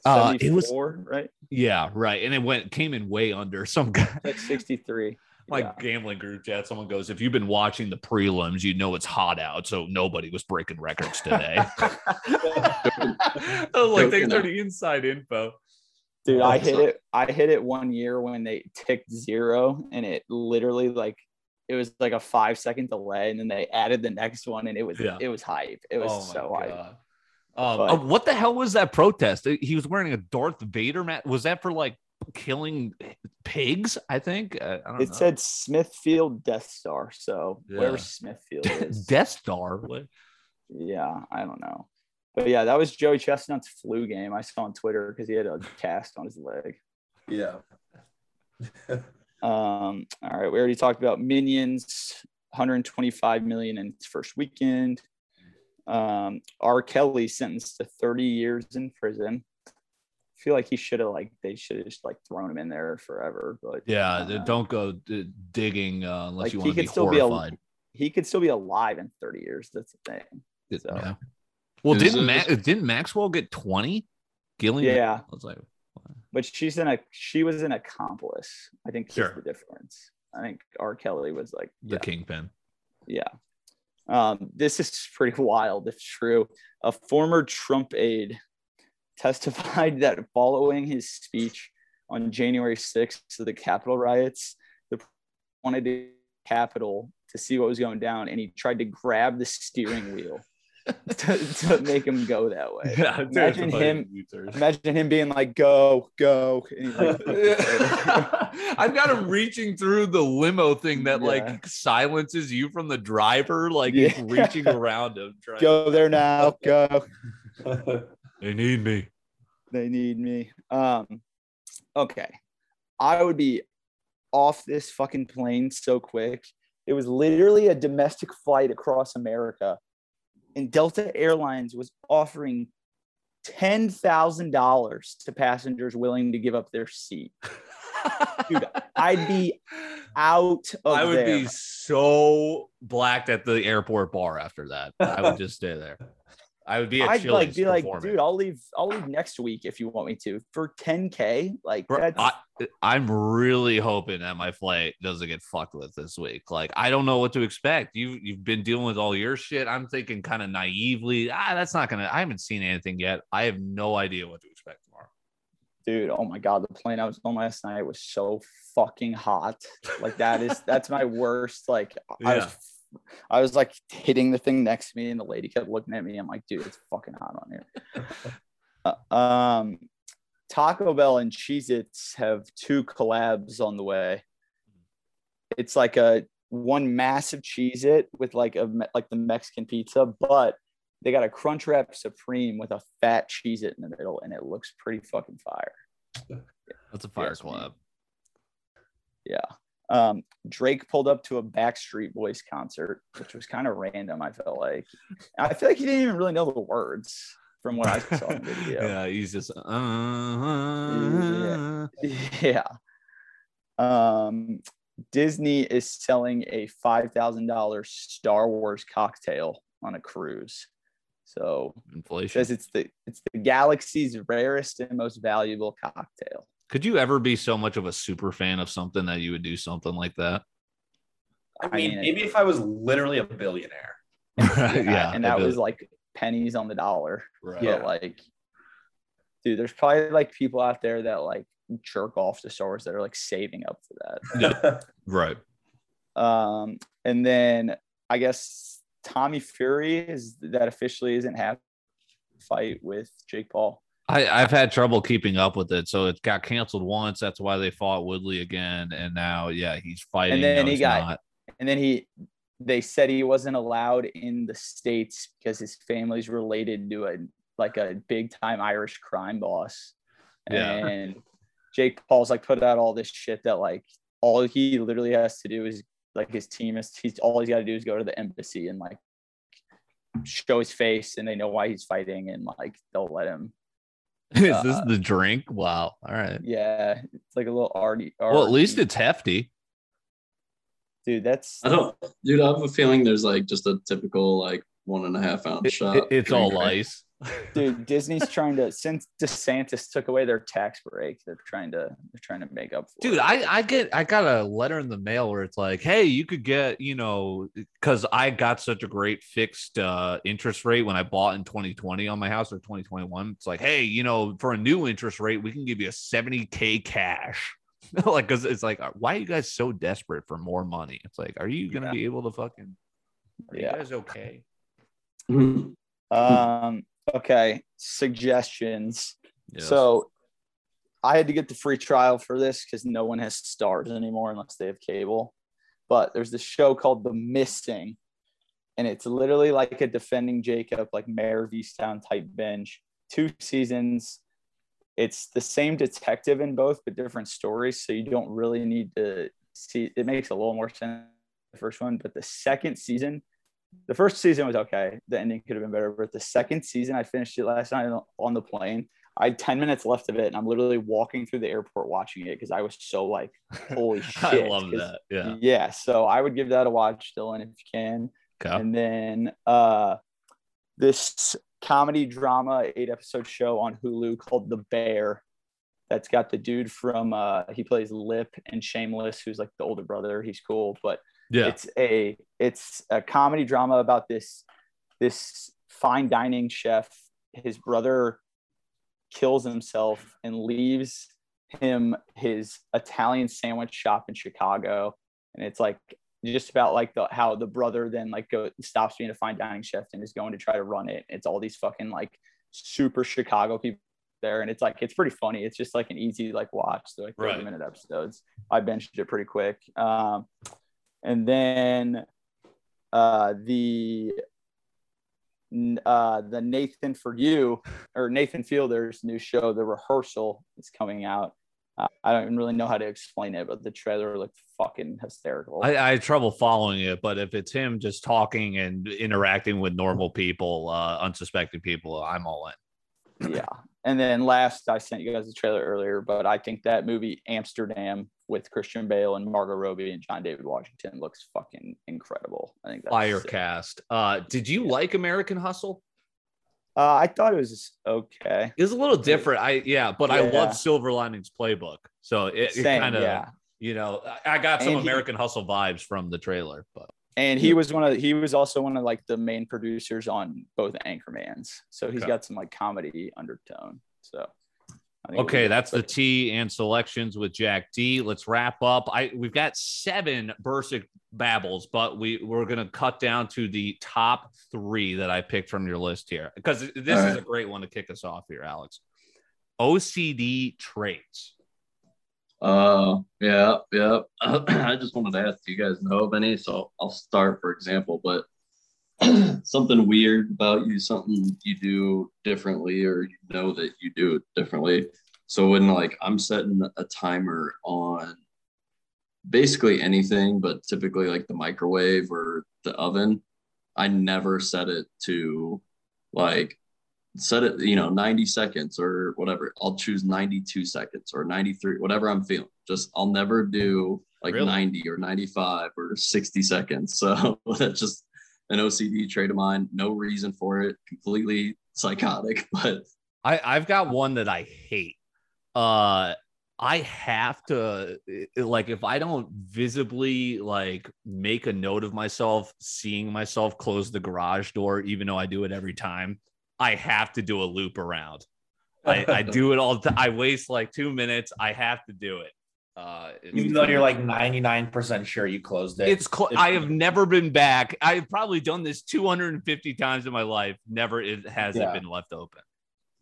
Uh, it was- 74, right? yeah, right. And it went came in way under. [LAUGHS] Some guy, Like 63. my Yeah. gambling group chat, someone goes, "If you've been watching the prelims, you know it's hot out, so nobody was breaking records today." [LAUGHS] I was like, thanks for the inside info. Dude, I hit it. I hit it one year when they ticked zero, and it literally like it was like a five second delay, and then they added the next one, and it was Yeah. it was hype. It was Oh my so hype. Um, But- uh, what the hell was that protest? He was wearing a Darth Vader mat. Was that for like killing pigs? I think. Uh, I don't It know. said Smithfield Death Star, so Yeah. wherever Smithfield [LAUGHS] is, Death Star. What? yeah, I don't know, but yeah, that was Joey Chestnut's flu game. I saw on Twitter because he had a cast on his leg. Yeah. [LAUGHS] Um, all right, we already talked about Minions, 125 million in its first weekend. Um, R. Kelly sentenced to 30 years in prison. I feel like he should have like they should have just like thrown him in there forever. But Yeah, I th- know. don't go d- digging uh, unless Like, you want to be still be a- horrified. he could still be alive in 30 years. That's the thing. So- yeah. Well, Is didn't it- Ma- didn't Maxwell get twenty? Ghislaine. Yeah. I was like, but she's an a she was an accomplice. I think that's Sure. the difference. I think R. Kelly was like The yeah, kingpin. yeah. Um, this is [LAUGHS] pretty wild if true. A former Trump aide testified that following his speech on January 6th to the Capitol riots, the wanted the Capitol to see what was going down, and he tried to grab the steering wheel [LAUGHS] to, to make him go that way. Yeah, Imagine him- Imagine him being like, "Go, go!" like, [LAUGHS] [LAUGHS] I've got him reaching through the limo thing that Yeah. like silences you from the driver, like Yeah. he's reaching around him. Trying "Go there now, go." They need me. They need me. Um, okay. I would be off this fucking plane so quick. It was literally a domestic flight across America, and Delta Airlines was offering ten thousand dollars to passengers willing to give up their seat. [LAUGHS] Dude, I'd be out of there. I would there. be so blacked at the airport bar after that. I would just stay there. I would be at I'd Chili's like be like, dude, I'll leave. I'll leave next week if you want me to for 10k. Like Bro, that's I, I'm really hoping that my flight doesn't get fucked with this week. Like, I don't know what to expect. You you've been dealing with all your shit. I'm thinking kind of naively. Ah, that's not gonna. I haven't seen anything yet. I have no idea what to expect tomorrow. dude oh my god the plane i was on last night was so fucking hot like that is that's my worst like i was i was like hitting the thing next to me and the lady kept looking at me. I'm like dude it's fucking hot on here. [LAUGHS] Uh, um taco bell and cheez its have two collabs on the way. It's like a one massive Cheez-It with like a like the mexican pizza but they got a crunch wrap supreme with a fat Cheez-It in the middle and it looks pretty fucking fire. That's a fire Yes, man. Yeah. Um, Drake pulled up to a Backstreet Boys concert, which was kind of random. I felt like I feel like he didn't even really know the words from what I saw in the [LAUGHS] video. yeah, he's just. uh-huh. yeah. Um, Disney is selling a five thousand dollars Star Wars cocktail on a cruise. So Inflation. says it's the it's the galaxy's rarest and most valuable cocktail. Could you ever be so much of a super fan of something that you would do something like that? I mean, mean, maybe if I was literally a billionaire. [LAUGHS] yeah, and that was like pennies on the dollar. right. Yeah, like, dude, there's probably like people out there that like jerk off to Star Wars that are like saving up for [LAUGHS] Yeah. right. Um, and then I guess Tommy Fury is that officially isn't having a fight with Jake Paul. I, I've had trouble keeping up with it, so it got canceled once. That's why they fought Woodley again, and now, yeah, he's fighting. And then No, he got- not. And then he, they said he wasn't allowed in the states because his family's related to a like a big time Irish crime boss. Yeah. And Jake Paul's like put out all this shit that like all he literally has to do is like his team is he's all he's got to do is go to the embassy and like show his face and they know why he's fighting and like they'll let him. [LAUGHS] Is this uh, the drink? Wow. All right. Yeah, it's like a little arty. Well, at least it's hefty. dude. That's I don't, dude. I have a feeling there's like just a typical like one and a half ounce It- shot. it- it's all ice. Dude disney's trying to since desantis took away their tax break they're trying to they're trying to make up for Dude, it. I, I get I got a letter in the mail where it's like, hey, you could get, you know, because I got such a great fixed uh interest rate when I bought in 2020 on my house or 2021. It's like, hey, you know, for a new interest rate, we can give you a 70k cash. [LAUGHS] like, because it's like, why are you guys so desperate for more money? It's like, are you gonna Yeah. be able to fucking are Yeah. you guys okay? Mhm. um okay suggestions. Yes. so i had to get the free trial for this because no one has Starz anymore unless they have cable. But there's this show called the missing and it's literally like a defending jacob like Mare of Easttown type binge. Two seasons. It's the same detective in both but different stories so you don't really need to see it makes a little more sense the first one but the second season the first season was okay the ending could have been better but the second season i finished it last night on- the plane i had 10 minutes left of it and i'm literally walking through the airport watching it because i was so like holy [LAUGHS] shit I love that. Yeah. yeah so i would give that a watch dylan if you can Okay. and then uh this comedy drama eight episode show on hulu called the bear that's got the dude from uh he plays Lip and Shameless, who's like the older brother. He's cool, but Yeah. it's a it's a comedy drama about this this fine dining chef. His brother kills himself and leaves him his Italian sandwich shop in Chicago, and it's like just about like the how the brother then like go stops being a fine dining chef and is going to try to run it. It's all these fucking like super Chicago people there, and it's like it's pretty funny. It's just like an easy like watch. They're like 30 Right. minute episodes. I benched it pretty quick. Um, and then uh, the uh, the Nathan for you or Nathan Fielder's new show, The Rehearsal, is coming out. Uh, I don't even really know how to explain it, but the trailer looked fucking hysterical. I, I had trouble following it, but if it's him just talking and interacting with normal people, uh, unsuspecting people, I'm all in. yeah. And then last, I sent you guys the trailer earlier, but I think that movie Amsterdam with Christian Bale and Margot Robbie and John David Washington looks fucking incredible. I think that's Fire sick. cast. Uh, did you like American Hustle? Uh, I thought it was okay. It was a little different. I yeah, but I love Silver Linings Playbook. So it, it kind of yeah. you know I got some And he- American Hustle vibes from the trailer, but And he was one of he was also one of like the main producers on both Anchormans, so he's Okay. got some like comedy undertone. So I think it Okay, was- that's the T and selections with Jack D. Let's wrap up. I we've got seven Bursic babbles, but we we're gonna cut down to the top three that I picked from your list here because this All is right. a great one to kick us off here, Alex. OCD traits. Uh, yeah, yeah. [CLEARS THROAT] I just wanted to ask, do you guys know of any? So I'll start, for example, but [CLEARS THROAT] something weird about you, something you do differently, or you know that you do it differently. So when like I'm setting a timer on basically anything, but typically like the microwave or the oven, I never set it to like set it, you know, 90 seconds or whatever. I'll choose 92 seconds or 93, whatever I'm feeling. Just I'll never do like Really? 90 or 95 or 60 seconds. [LAUGHS] So that's just an OCD trait of mine. No reason for it. Completely psychotic, [LAUGHS] but I I've got one that I hate. Uh I have to like if I don't visibly like make a note of myself seeing myself close the garage door, even though I do it every time, I have to do a loop around. [LAUGHS] I, I do it all the time. I waste like two minutes. I have to do it. Uh, it's- Even though you're like 99% sure you closed it. it's cl- it's- I have never been back. I've probably done this 250 times in my life. Never it hasn't Yeah. been left open.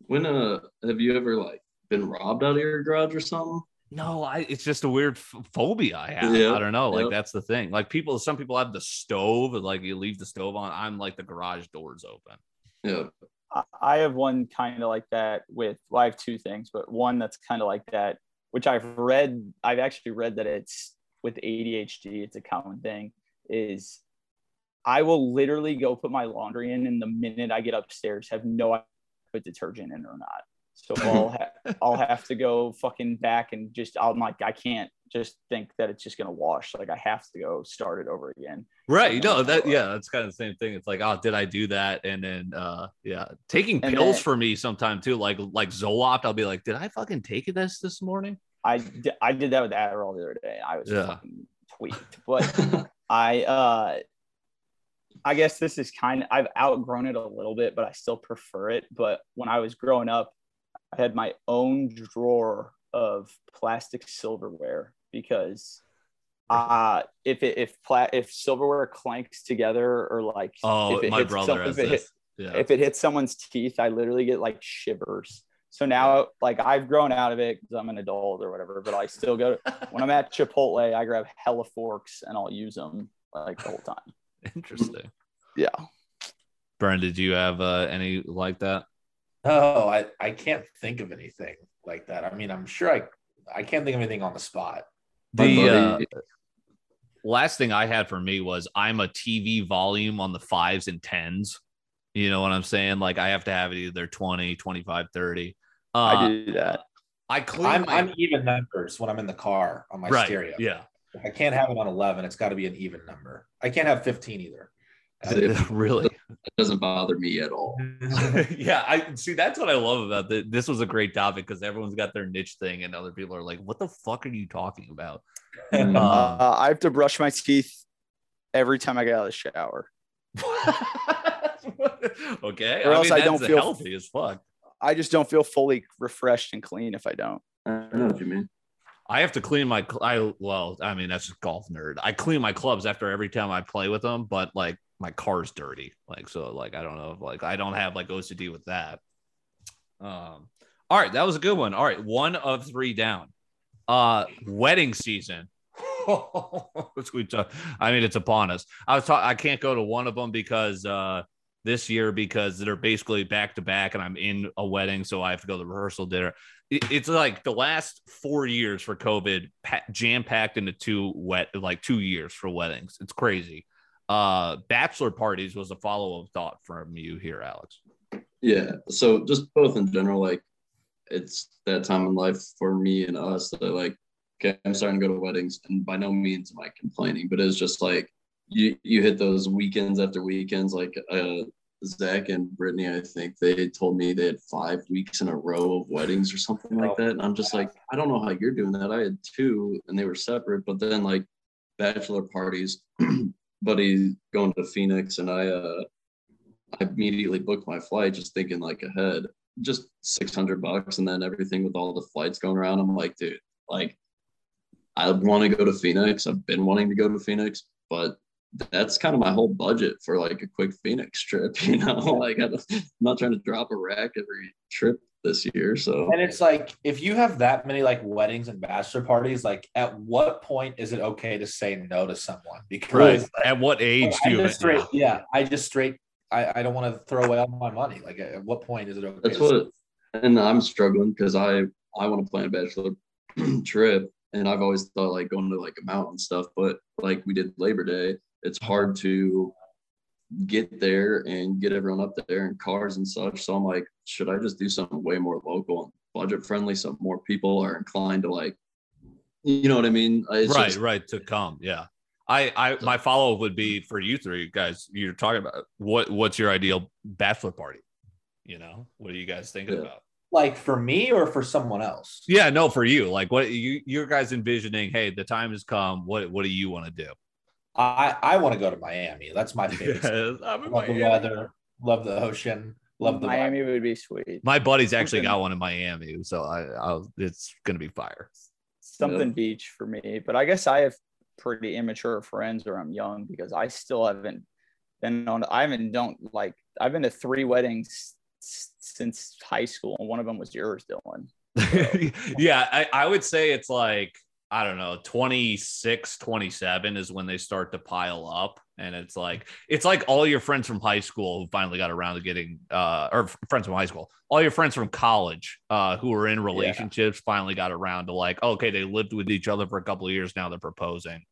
when uh have you ever like been robbed out of your garage or something? No, I it's just a weird f- phobia I have. Yeah, I don't know. Like yeah. that's the thing. Like people, some people have the stove, and like you leave the stove on. I'm like the garage doors open. Yeah. I- have one kind of like that with well, I have two things, but one that's kind of like that, which I've read. I've actually read that it's with ADHD. It's a common thing. Is I will literally go put my laundry in, and the minute I get upstairs, have no idea put detergent in or not. So [LAUGHS] I'll ha- I'll have to go fucking back and just I'm like I can't just think that it's just gonna wash. Like I have to go start it over again. Right. You know that. Yeah, that's kind of the same thing. It's like, oh, did I do that? And then, uh, yeah, taking And pills then- for me sometimes too. Like like Zoloft, I'll be like, did I fucking take this this morning? I I did that with Adderall the other day. I was Yeah. fucking tweaked, but I uh I guess this is kind of I've outgrown it a little bit, but I still prefer it. But when I was growing up, I had my own drawer of plastic silverware because uh if it if pla- if silverware clanks together or like Oh, if it my hits brother some- has if it hit- Yeah. if it hits someone's teeth, I literally get like shivers. So now, like I've grown out of it because I'm an adult or whatever, but I still go to, [LAUGHS] when I'm at Chipotle, I grab hella forks and I'll use them like the whole time. Interesting. Yeah. Brian, did you have uh, any like that? Oh, I, I can't think of anything like that. I mean, I'm sure I I can't think of anything on the spot. My The uh, last thing I had for me was I'm a TV volume on the fives and tens. You know what I'm saying? Like I have to have it either 20, 25, 30. Uh, I do that. I clean I'm, my- I'm even numbers when I'm in the car on my right. stereo. Yeah. I can't have it on 11. It's got to be an even number. I can't have 15 either. [LAUGHS] really? It doesn't bother me at all. [LAUGHS] [LAUGHS] yeah, I see. That's what I love about this. This was a great topic because everyone's got their niche thing, and other people are like, "What the fuck are you talking about?" Um, Uh, I have to brush my teeth every time I get out of the shower. okay, Or else I that's don't feel- healthy as fuck. I just don't feel fully refreshed and clean if I don't. I know what you mean. I have to clean my. I well, I mean that's just golf nerd. I clean my clubs after every time I play with them, but like my car's dirty. Like so, like I don't know. Like I don't have like OCD with that. Um. All right, that was a good one. All right, one of three down. Uh, wedding season. [LAUGHS] I mean, it's upon us. I was talking. I can't go to one of them because uh this year because they're basically back to back, and I'm in a wedding, so I have to go to the rehearsal dinner it's like the last four years for COVID jam packed into two wet like two years for weddings. It's crazy. Uh, bachelor parties was a follow up thought from you here, Alex. Yeah. So just both in general, like it's that time in life for me and us that like, okay, I'm starting to go to weddings, and by no means am I complaining, but it's just like you you hit those weekends after weekends. Like uh, Zach and Brittany, I think they told me they had five weeks in a row of weddings or something like that, and I'm just like, I don't know how you're doing that. I had two, and they were separate, but then like bachelor parties, [CLEARS THROAT] buddy going to Phoenix, and I uh I immediately booked my flight just thinking like ahead, just 600 bucks. And then everything with all the flights going around. I'm like, dude, like, I want to go to Phoenix. I've been wanting to go to Phoenix, but that's kind of my whole budget for like a quick Phoenix trip. [LAUGHS] You know, like I'm not trying to drop a rack every trip this year. So And it's like if you have that many like weddings and bachelor parties, like at what point is it okay to say no to someone? Because At what age I do you? just straight, yeah, I just straight I, I don't want to throw away all my money. Like at what point is it okay? that's to say- what, and I'm struggling because I I want to plan a bachelor [CLEARS THROAT] trip, and I've always thought like going to like a mountain stuff, but like we did Labor Day, it's hard to get there and get everyone up there and cars and such. So I'm like, should I just do something way more local and budget friendly, so more people are inclined to like, you know what I mean? Uh, it's right, just- right to come. Yeah. I, I, my follow up would be for you three guys. You're talking about what, what's your ideal bachelor party? You know, what are you guys thinking Yeah. about? like for me or for someone else? Yeah, no, for you. Like, what you, your guys envisioning? Hey, the time has come. What, what do you want to do? I I want to go to Miami. That's my [LAUGHS] favorite. Yes, I'm in love the weather, love the ocean, love the Miami would be sweet. My buddy's actually Something- got one in Miami, so I, I'll, it's gonna be fire. Something Yeah. beach for me. But I guess I have pretty immature friends or I'm young because I still haven't been on I haven't don't like I've been to three weddings since high school and one of them was yours, Dylan. [LAUGHS] yeah, I, I would say it's like, I don't know, 26, 27 is when they start to pile up. And it's like, it's like all your friends from high school who finally got around to getting, uh, or friends from high school, all your friends from college uh, who were in relationships finally got around to like, okay, they lived with each other for a couple of years. Now they're proposing.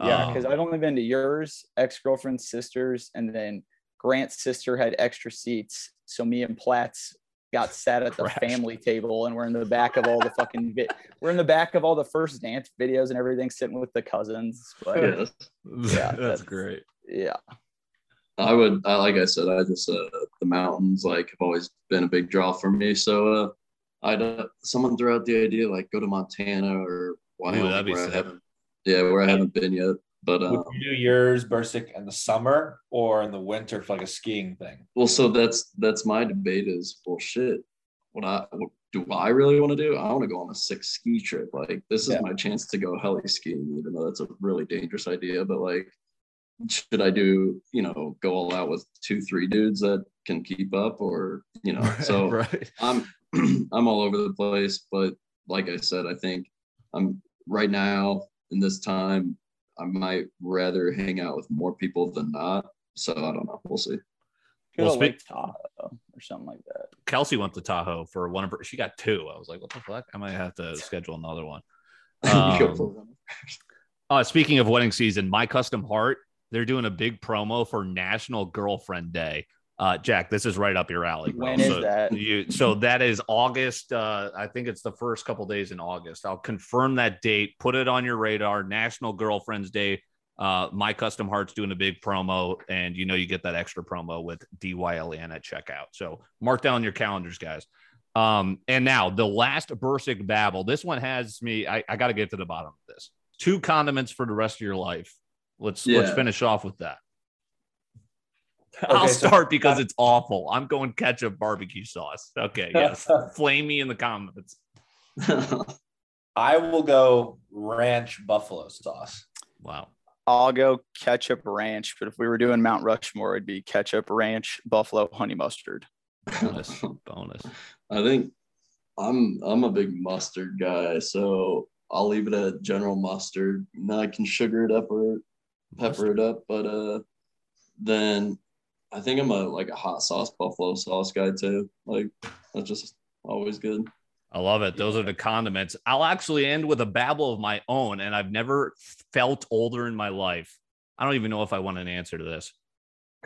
Yeah, Um, because I've only been to yours, ex-girlfriend's sisters, and then Grant's sister had extra seats. So me and Platts got sat at the Crashed. family table and we're in the back of all the fucking vi- we're in the back of all the first dance videos and everything sitting with the cousins. But Yeah, that's, Yeah, that's that's- great. yeah. I would, I, like I said, I just uh, the mountains like have always been a big draw for me. So uh, I'd uh, someone threw out the idea like go to Montana or Wyoming, that'd be where I haven't, yeah, where I haven't been yet. But Would um, you do yours, Bursic, in the summer or in the winter for like a skiing thing? well, so that's that's my debate is well, shit. What I what do I really want to do? I want to go on a six ski trip. Like this is Yeah. my chance to go heli skiing, even though that's a really dangerous idea. But like, should I do you know go all out with two three dudes that can keep up, or you know? So [LAUGHS] right. I'm [CLEARS THROAT] I'm all over the place, but like I said, I think I'm right now in this time. I might rather hang out with more people than not. So I don't know. We'll see. Go Well, speak- Tahoe or something like that. Kelsey went to Tahoe for one of her. She got two. I was like, what the fuck? I might have to schedule another one. [LAUGHS] Um. [LAUGHS] Uh, speaking of wedding season, my custom heart, they're doing a big promo for National Girlfriend Day. Uh, Jack, this is right up your alley. Bro. When is so that? You, so that is August. Uh, I think it's the first couple days in August. I'll confirm that date. Put it on your radar. National Girlfriends Day. Uh, my custom hearts doing a big promo, and you know you get that extra promo with DYLN at checkout. So mark down your calendars, guys. Um, and now the last Bursic babble. This one has me. I, I got to get to the bottom of this. Two condiments for the rest of your life. Let's let's finish off with that. Okay, I'll so- start because it's awful. I'm going ketchup barbecue sauce. Okay, [LAUGHS] yes. Flame me in the comments. [LAUGHS] I will go ranch buffalo sauce. Wow. I'll go ketchup ranch, but if we were doing Mount Rushmore, it'd be ketchup ranch, buffalo, honey mustard. Bonus. bonus. [LAUGHS] I think I'm I'm a big mustard guy, so I'll leave it at general mustard. Now I can sugar it up or pepper it up, but uh, then I think I'm a like a hot sauce buffalo sauce guy too. Like that's just always good. I love it. Those are the condiments. I'll actually end with a babble of my own, and I've never felt older in my life. I don't even know if I want an answer to this.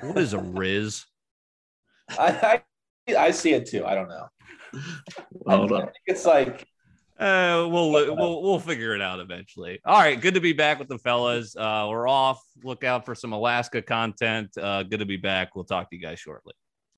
What is a [LAUGHS] Riz? I, I I see it too. I don't know. I, Hold I on. think it's like Uh, we'll we'll we'll figure it out eventually. All right, good to be back with the fellas. Uh, we're off. Look out for some Alaska content. Uh, good to be back. We'll talk to you guys shortly.